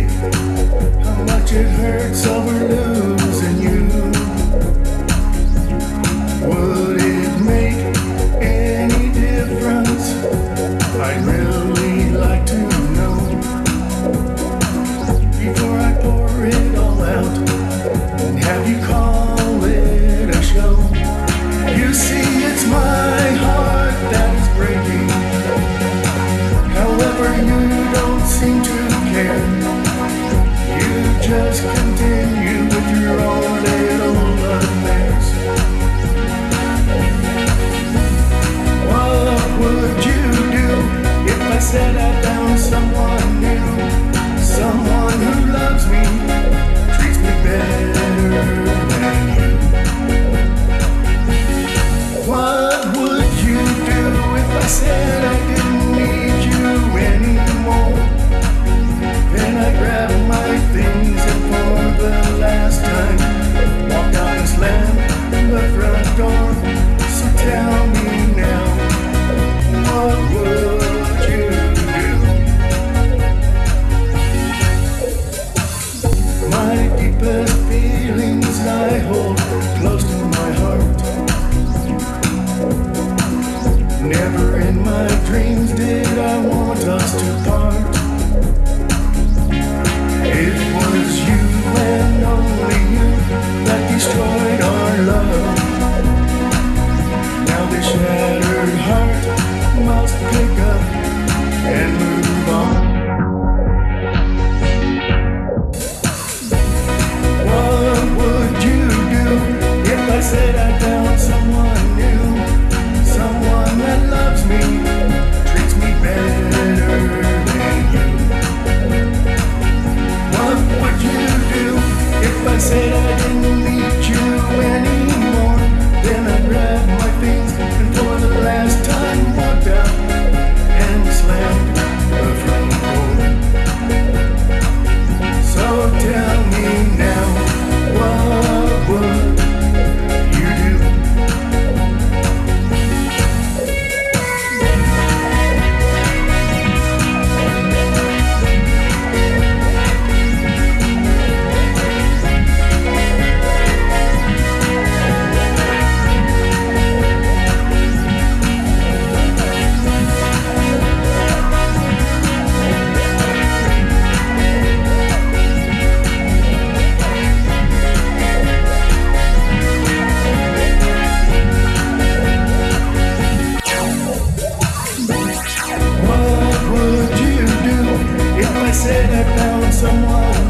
How much it hurts over losing You do that. I down somewhere.